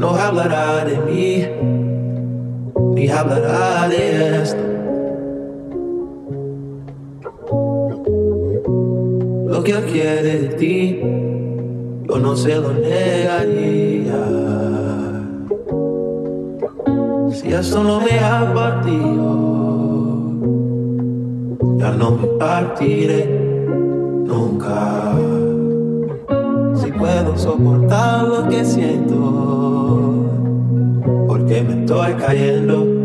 no hablará de mí, ni hablará de esto. Lo que él quiere de ti, yo no se lo negaría. Si eso no me ha partido, ya no me partiré nunca puedo soportar lo que siento, porque me estoy cayendo.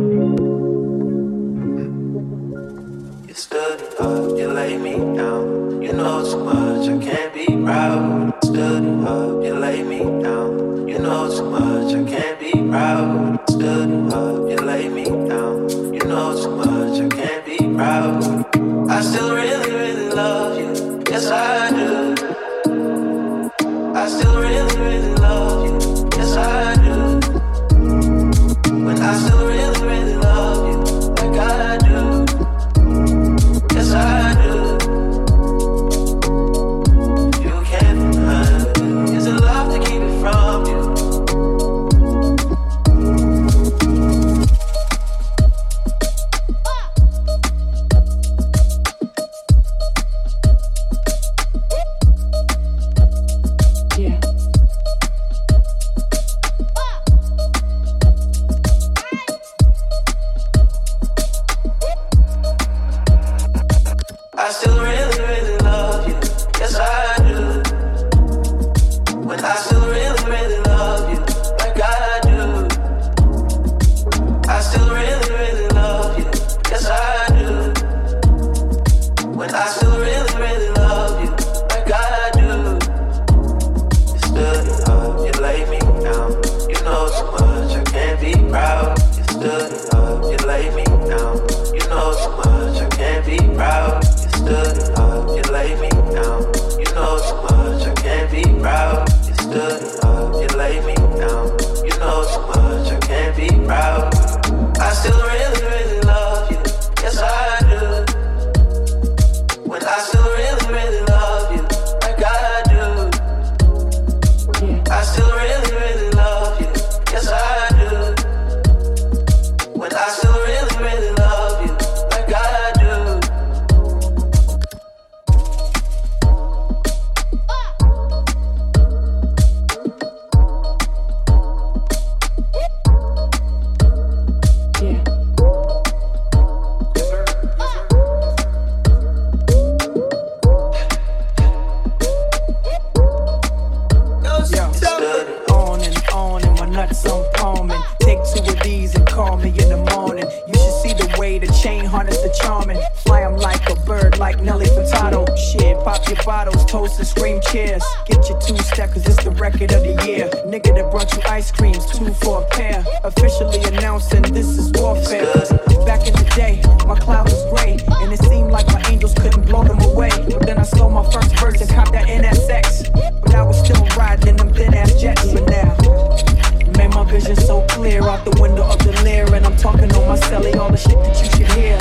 clear out the window of the lair. And I'm talking on my celly, all the shit that you should hear.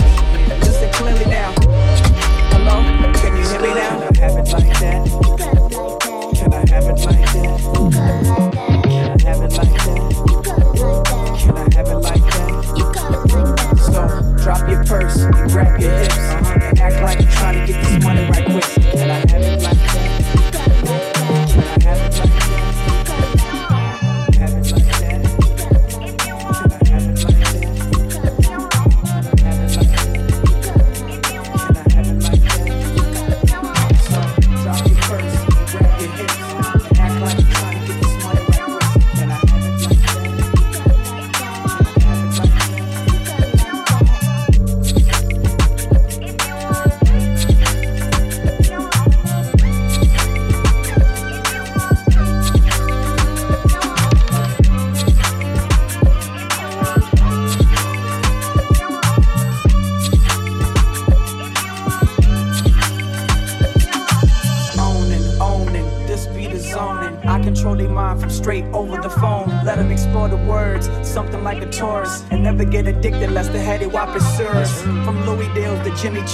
Listen clearly now. Hello? Can you hear me now? Can I have it like that? Can I have it like that? Can I have it like that? Can I have it like that? So drop your purse and grab your hips.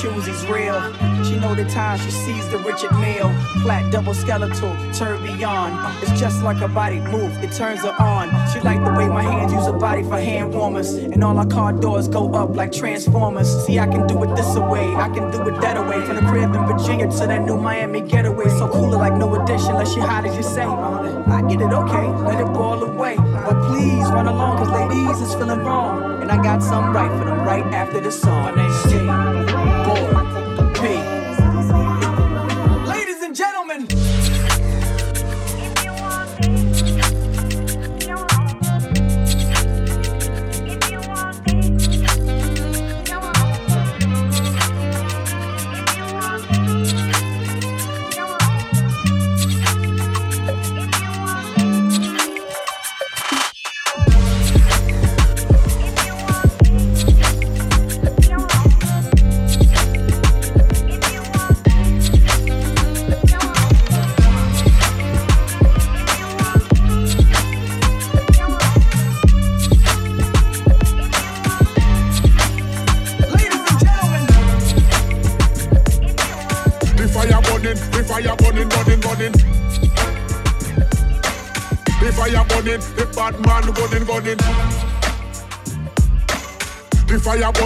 choosies real. She know the time she sees the Richard Mille. Flat double skeletal, tourbillon. It's just like her body move, it turns her on. She like the way my hands use her body for hand warmers. And all our car doors go up like transformers. See, I can do it this away, I can do it that away. From the crib in Virginia to that new Miami getaway. So cooler like no addition, unless she hot as you say. I get it okay, let it boil away. But please run along, cause ladies is feeling wrong. And I got something right for them right after the song. My name's Jay.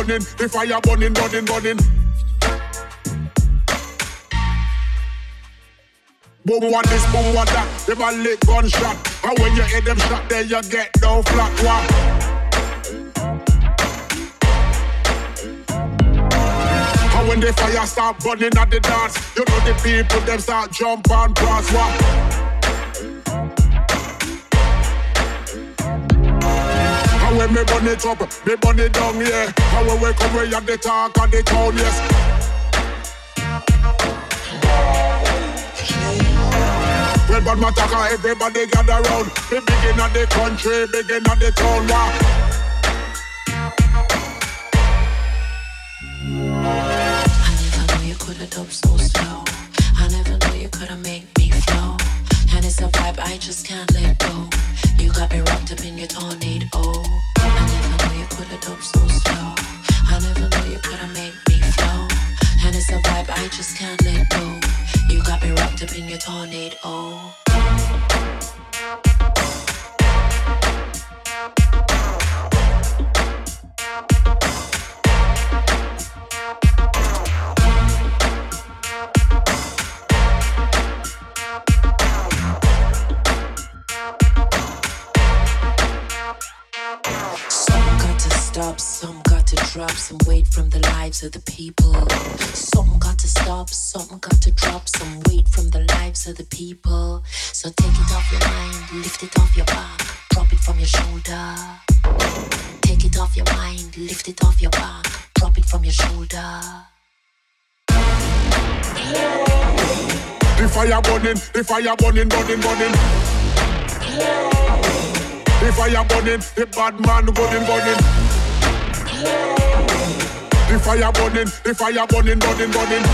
Burning, the fire burning, burning, burning. Boom one this, boom one that, them a lick gunshot. And when you hear them shot, then you get down flat. Wah. And when the fire start burning at the dance, you know the people them start jump and cross walk. When me burn it up, me burn it down, yeah. When we come, we at the talk of the town, yes. Everybody gather round. Begin at the country, begin at the town, wow. I never knew you could have done so slow. I never knew you could have made me flow. And it's a vibe I just can't let go. You got me wrapped up in your tornado. Done so slow. I never knew you could me flow. And it's a vibe I just can't let go. You got me wrapped up in your tornado. Drop some weight from the lives of the people. Some got to stop, some got to drop some weight from the lives of the people. So take it off your mind, lift it off your back, drop it from your shoulder. Take it off your mind, lift it off your back, drop it from your shoulder. The fire burning, the fire burning, burning, burning. The fire burning, the bad man burning, burning. The fire burning, the fire burning, burning, burning.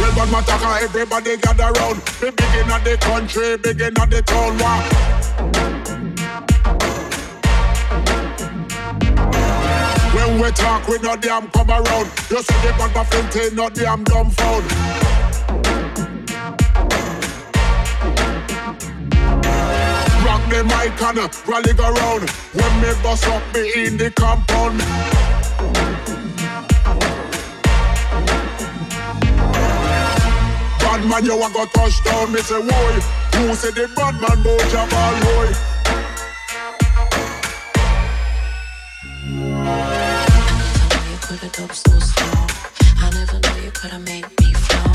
Well, bad man talk, and everybody gather round. We begin at the country, begin at the town, wow. When we talk, we no damn come around. You see the bag of flinty, no damn dumb Rock the mic and uh, rally go round. When me bust up me in the compound. Bad man, you a go touchdown. Me say, boy, who say the bad man bout ball, boy? Could have done so slow. I never knew you could have made me flow.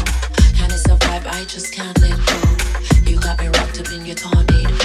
And it's a vibe I just can't let go. You got me wrapped up in your tornado.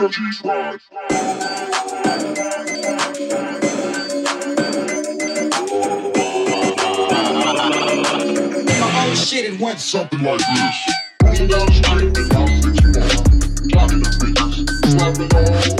your G. Shit, it went something like this. Running down the street, the slapping.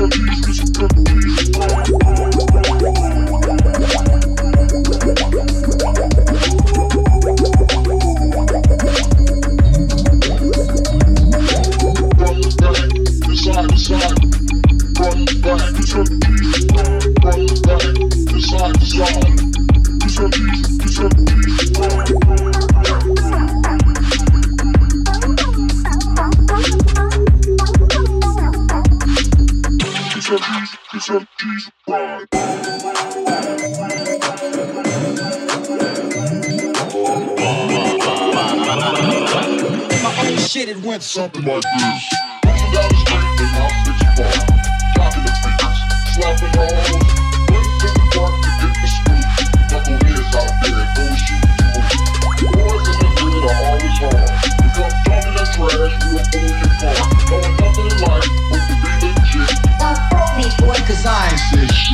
It's your key, it's your key, My own shit, went something like this. Moving down the street in my city bar, dropping the figures, slapping all. Sciences.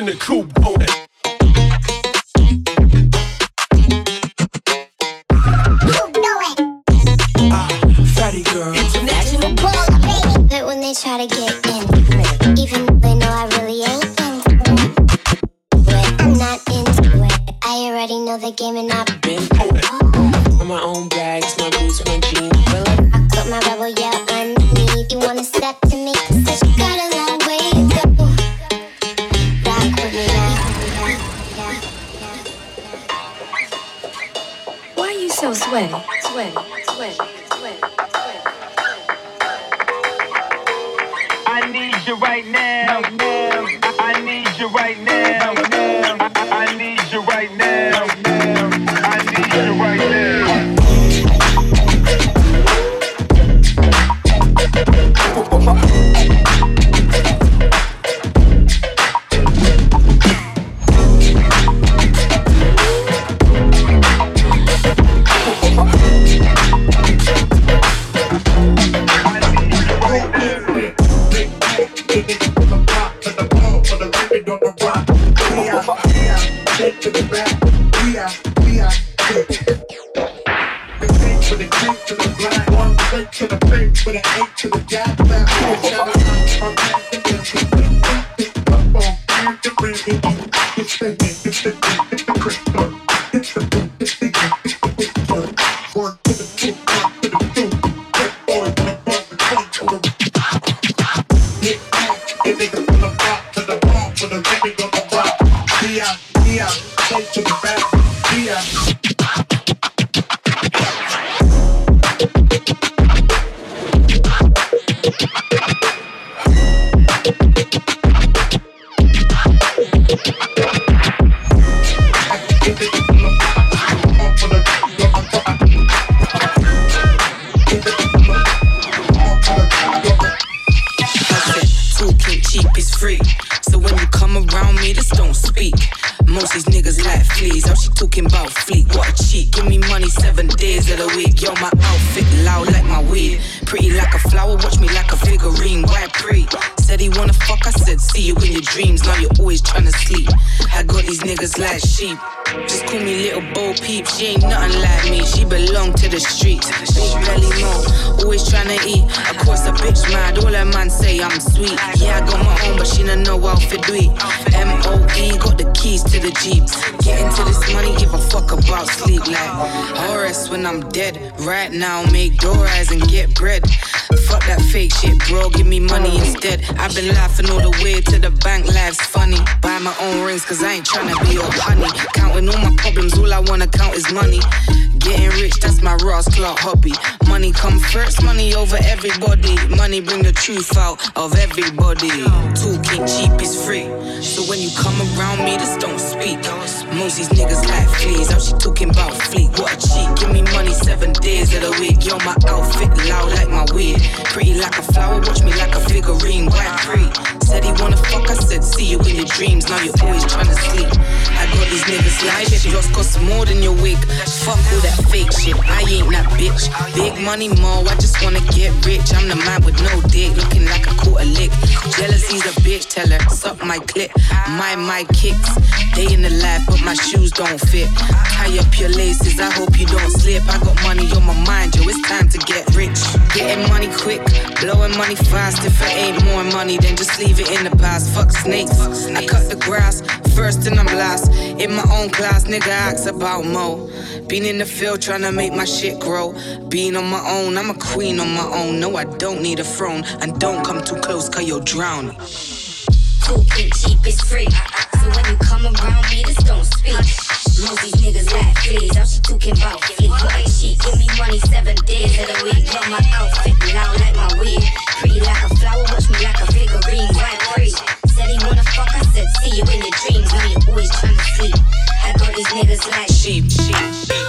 in the coupe, boom. These niggas like fleas. How she talking about fleet? What a cheat. Give me money seven days of the week. Yo, my outfit loud like my weed. Pretty like a flower, watch me like a figurine. White pre. Said he wanna fuck, I said, see you in your dreams. Now you're always trying to sleep. I got these niggas like sheep. Just call me little Bo Peep. She ain't nothing like me. She belong to the streets. Big belly mo, always trying to eat. Of course, a bitch mad. All her man say I'm sweet. Yeah, I got my own, but she don't know how to do it. M O E got the keys to the jeeps. Get into this money, give a fuck about sleep. Like Horace when I'm dead. Right now, make door eyes and get bread. Good. Fuck that fake shit, bro. Give me money instead. I've been laughing all the way to the bank. Life's funny. Buy my own rings, cause I ain't tryna be your honey. Counting all my problems, all I wanna count is money. Getting rich, that's my Ross Clark hobby. Money come first, money over everybody. Money bring the truth out of everybody. Talking cheap is free. So when you come around me, just don't speak. Most these niggas like fleas. How she talking about fleet? What a cheat. Give me money seven days of the week. Yo, my outfit loud like my weed. Pretty like a flower, watch me like a figurine. White free. Dreams. Now you're always trying to sleep. I got these niggas like shit. Yours cost more than your wig. Fuck all that fake shit. I ain't that bitch. Big money, more. I just wanna get rich. I'm the man with no dick, looking like a lick. Jealousy's a bitch. Tell her suck my clit. My my kicks. Day in the life, but my shoes don't fit. Tie up your laces. I hope you don't slip. I got money on my mind, yo. It's time to get rich. Getting money quick, blowing money fast. If it ain't more money, then just leave it in the past. Fuck snakes. I cut the grass first and I'm last. In my own class, nigga acts about mo. Been in the field trying to make my shit grow. Being on my own, I'm a queen on my own. No, I don't need a throne. And don't come too close, cause you'll drown. Talking cheap is free. So when you come around me, just don't speak. Most these niggas like fleas. How she talking about fleas? Cheat. Give me money seven days of the week. Love my outfit loud like my weed. Pretty like a flower, watch me like a figurine. White free. Said he wanna fuck, I said see you in your dreams. Now you're always trying to sleep. These niggas like sheep, sheep, sheep.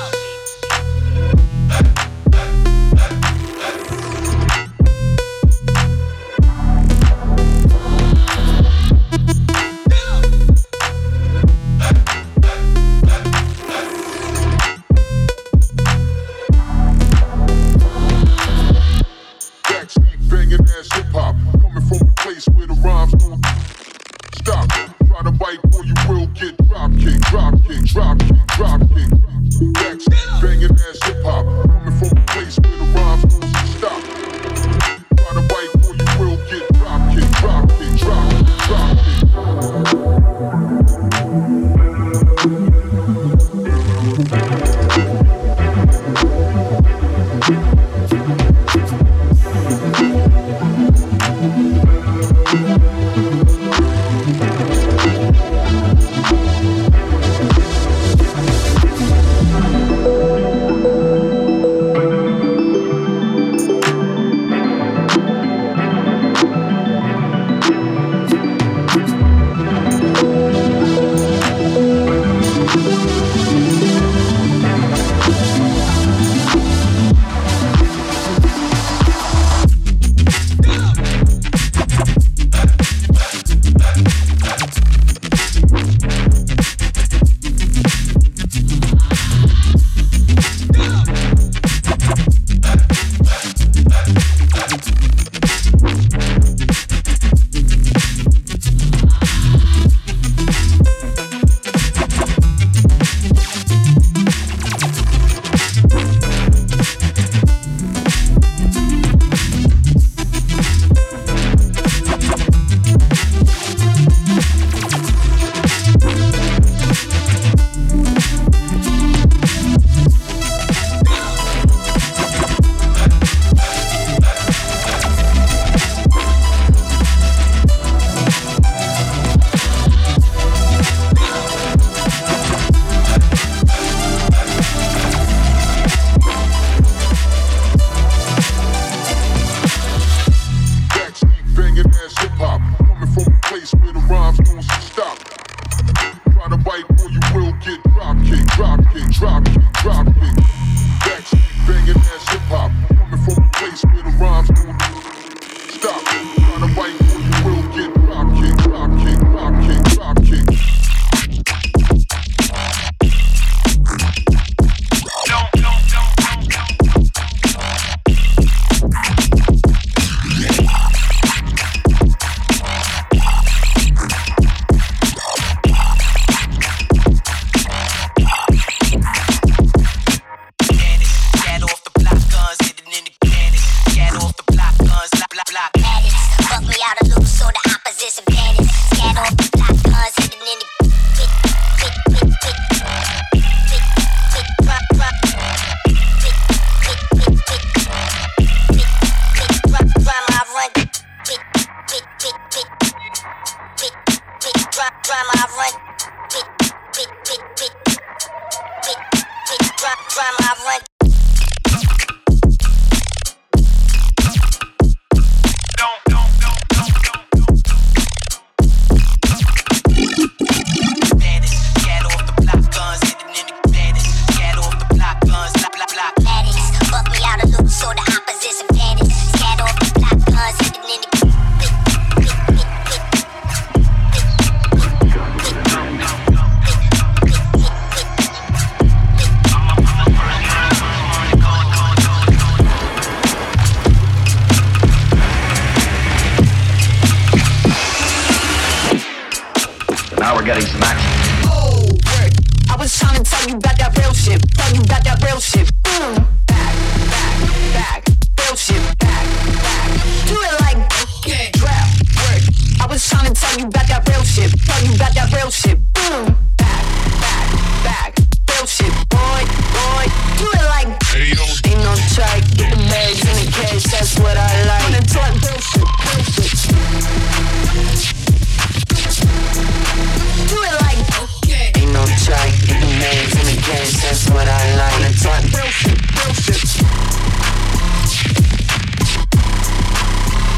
trying to tell you about that real shit. Tell you about that real shit. Boom. Back, back, back. Real shit. Back, back. Do it like okay. draft work. I was trying to tell you about that real shit. Tell you about that real shit. Boom. Back, back, back. Real shit. Boy, boy. Do it like. Hey, yo. Ain't no track. Get the bags in the cash. That's what I like. Wanna talk real shit. That's what I like. Real shit, real shit.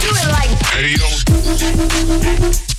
Do it like. Hey, yo.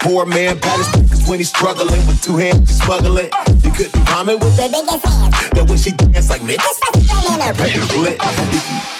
poor man batters when he's struggling with two hands smuggling. You couldn't vomit with the biggest hands. But when she dance like this, it's like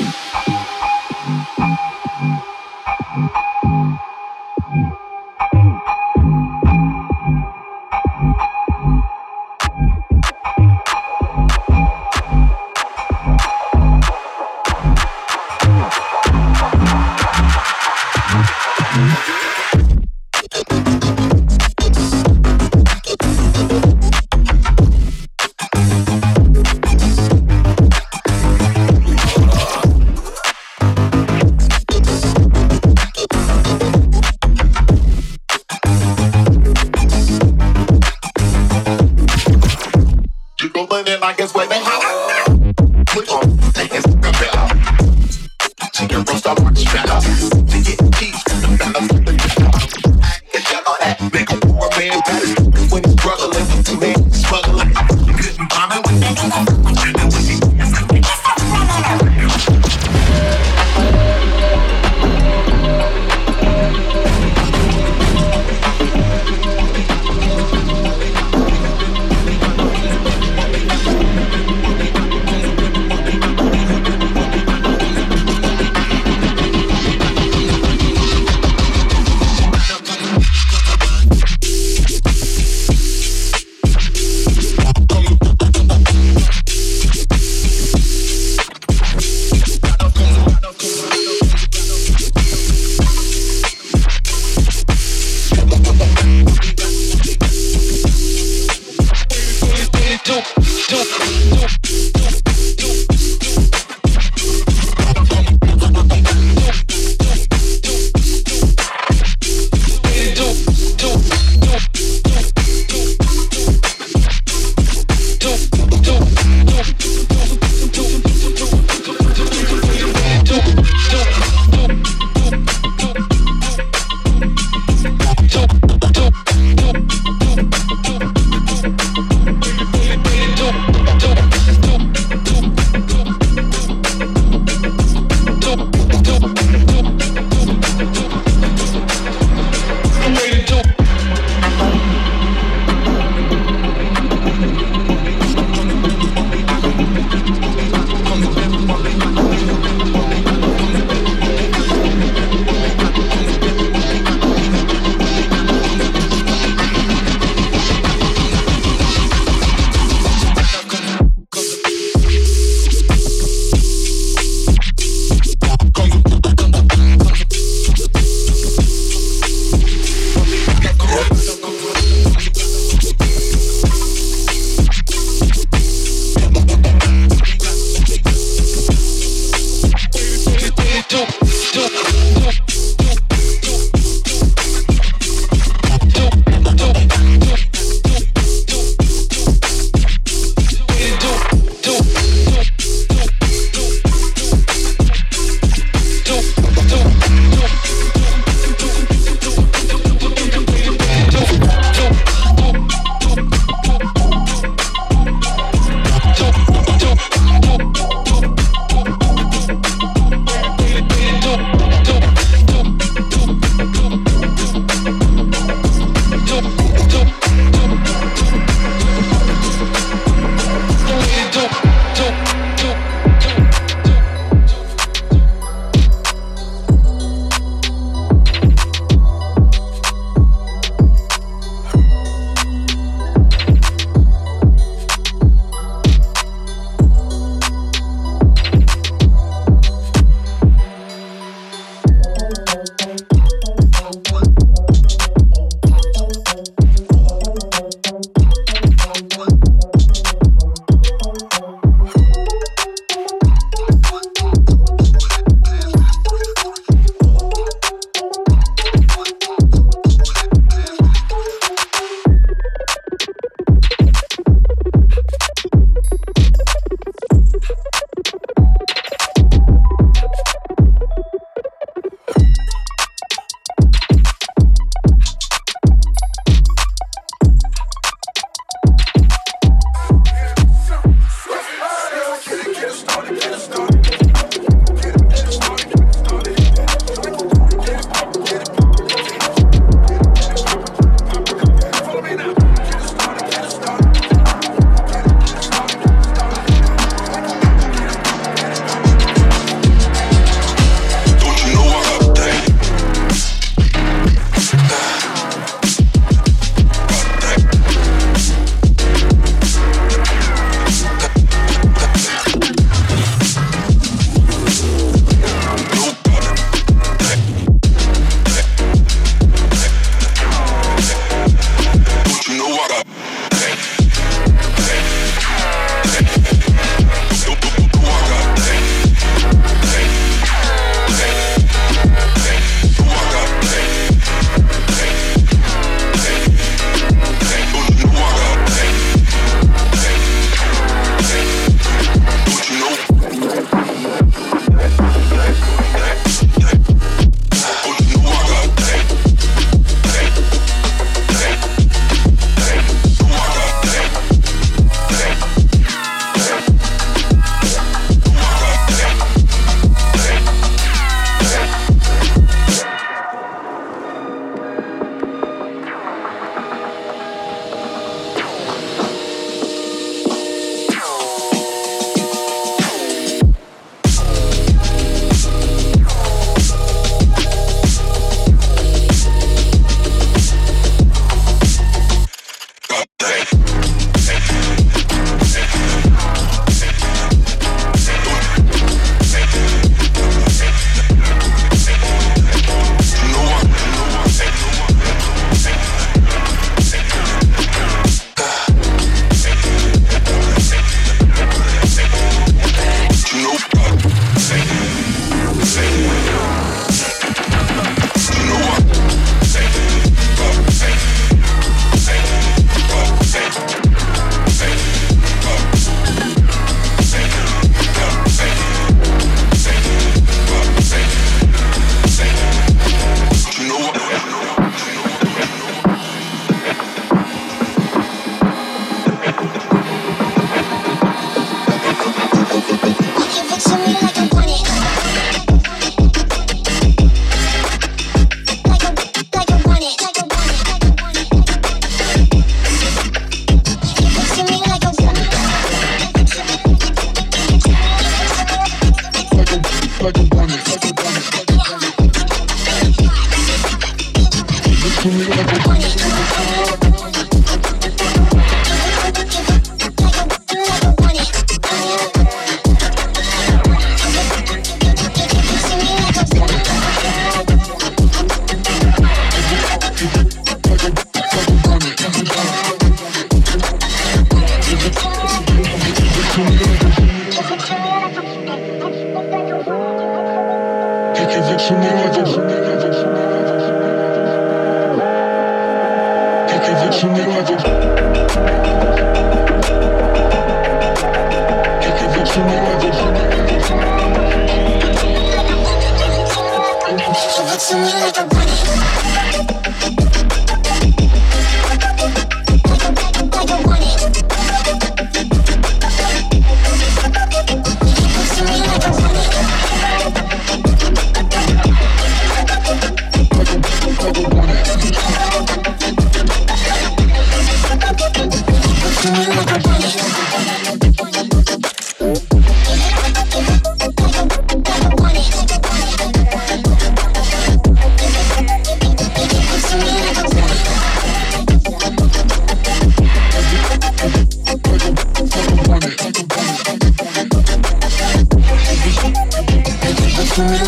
to me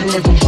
like a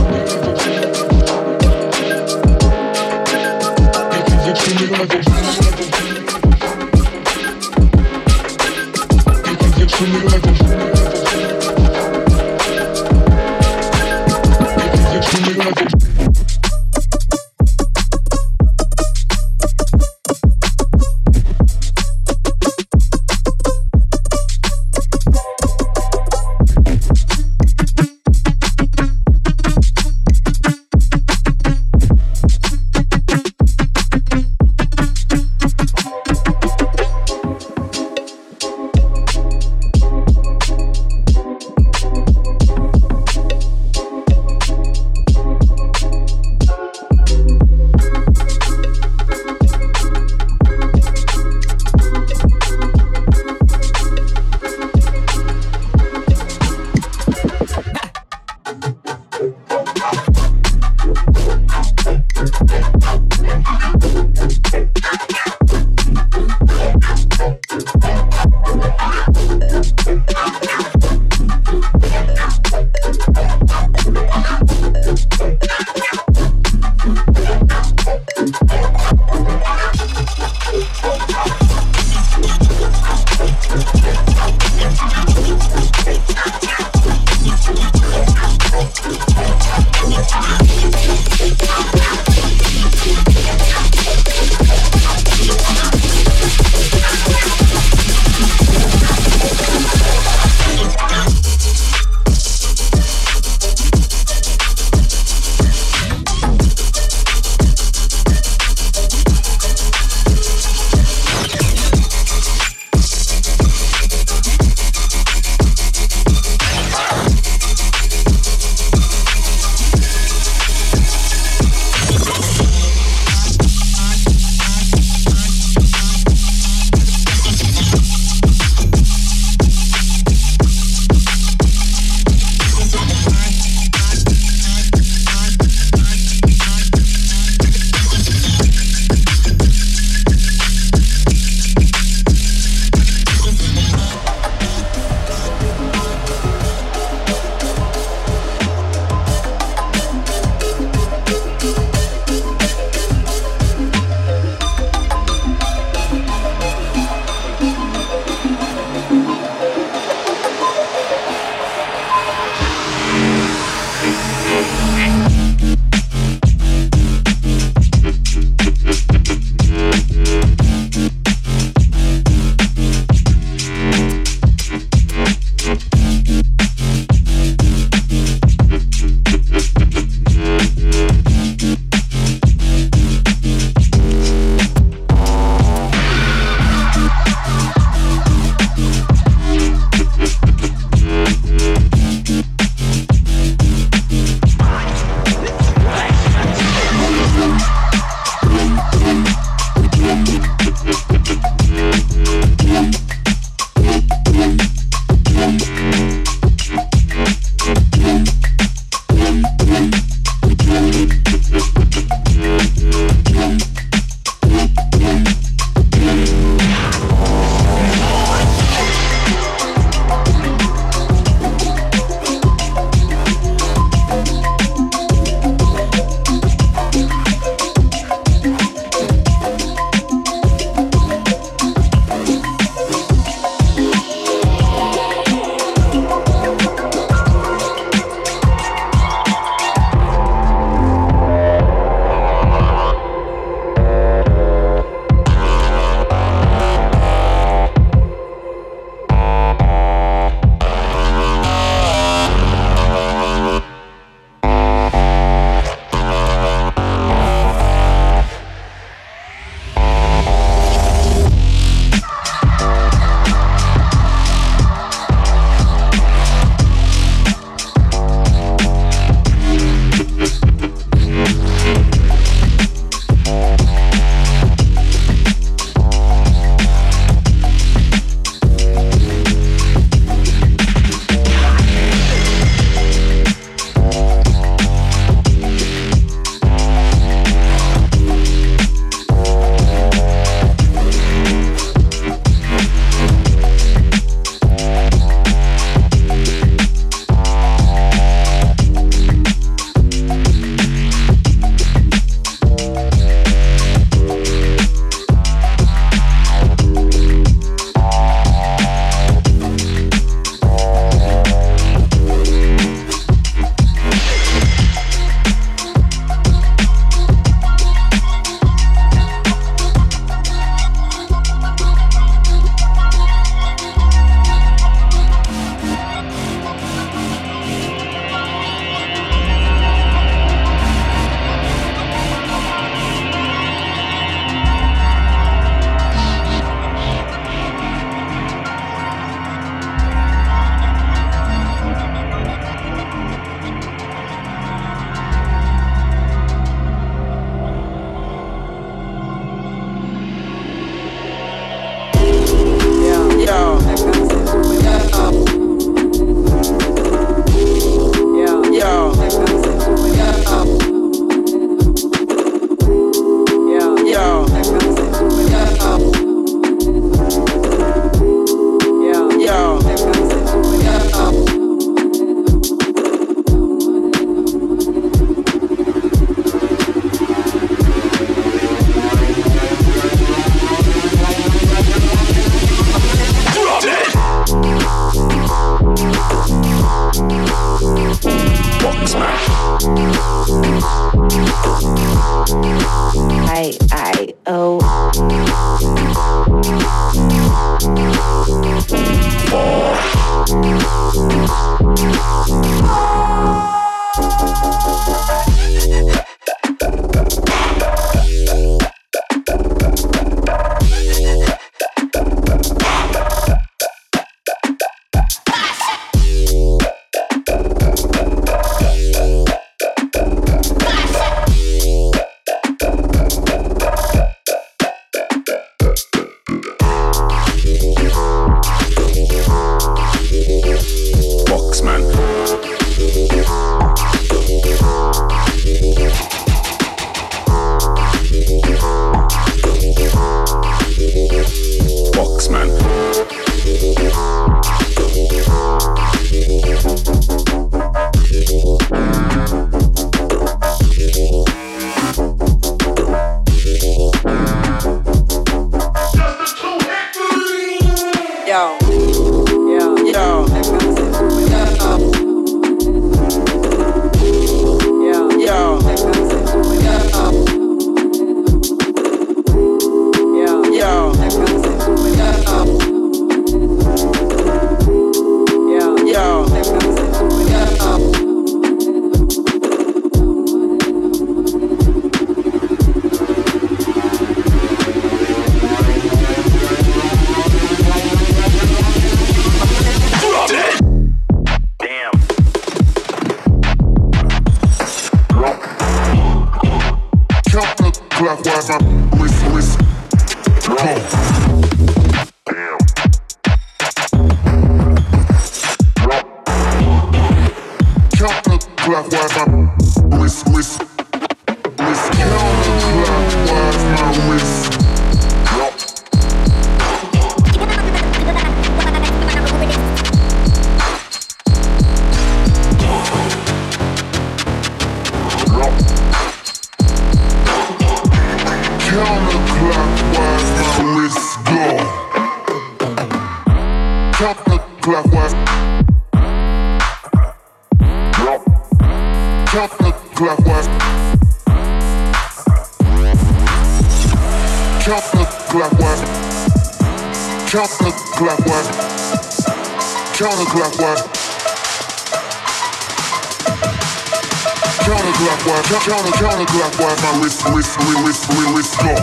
counter, counterclockwise, my wrist, wrist, wrist, wrist, wrist, wrist, go.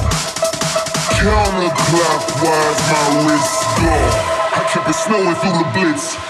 Counterclockwise, my wrist, go. I kept it snowing through the blitz.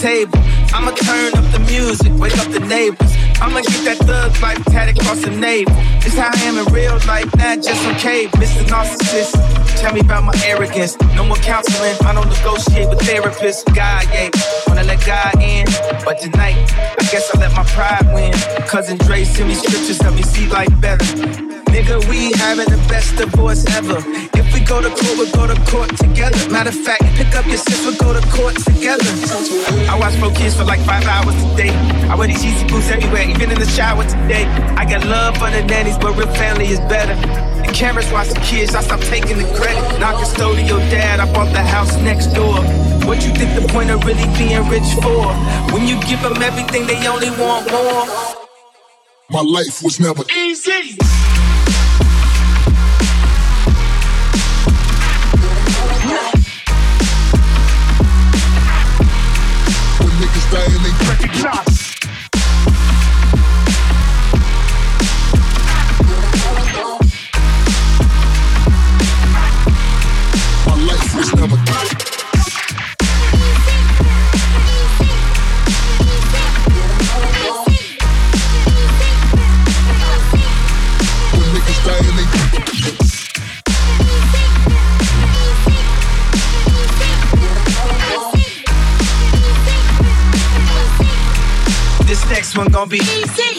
Table. I'ma turn up the music, wake up the neighbors. I'ma get that thug life tatted across the navel. It's how I am in real life, not just on. Mr. Narcissist, tell me about my arrogance. No more counseling, I don't negotiate with therapists. God, yeah, wanna let God in. But tonight, I guess I let my pride win. Cousin Dre send me scriptures, help me see life better. Nigga, we having the best divorce ever. Go to court, we'll go to court together. Matter of fact, pick up your sis, we'll go to court together. I watch four kids for like five hours a day. I wear these Yeezy boots everywhere, even in the shower today. I got love for the nannies, but real family is better. The cameras watch the kids, I stop taking the credit. Not custodial dad, I bought the house next door. What you think the point of really being rich for? When you give them everything, they only want more. My life was never easy. Dying, recognize. Be easy.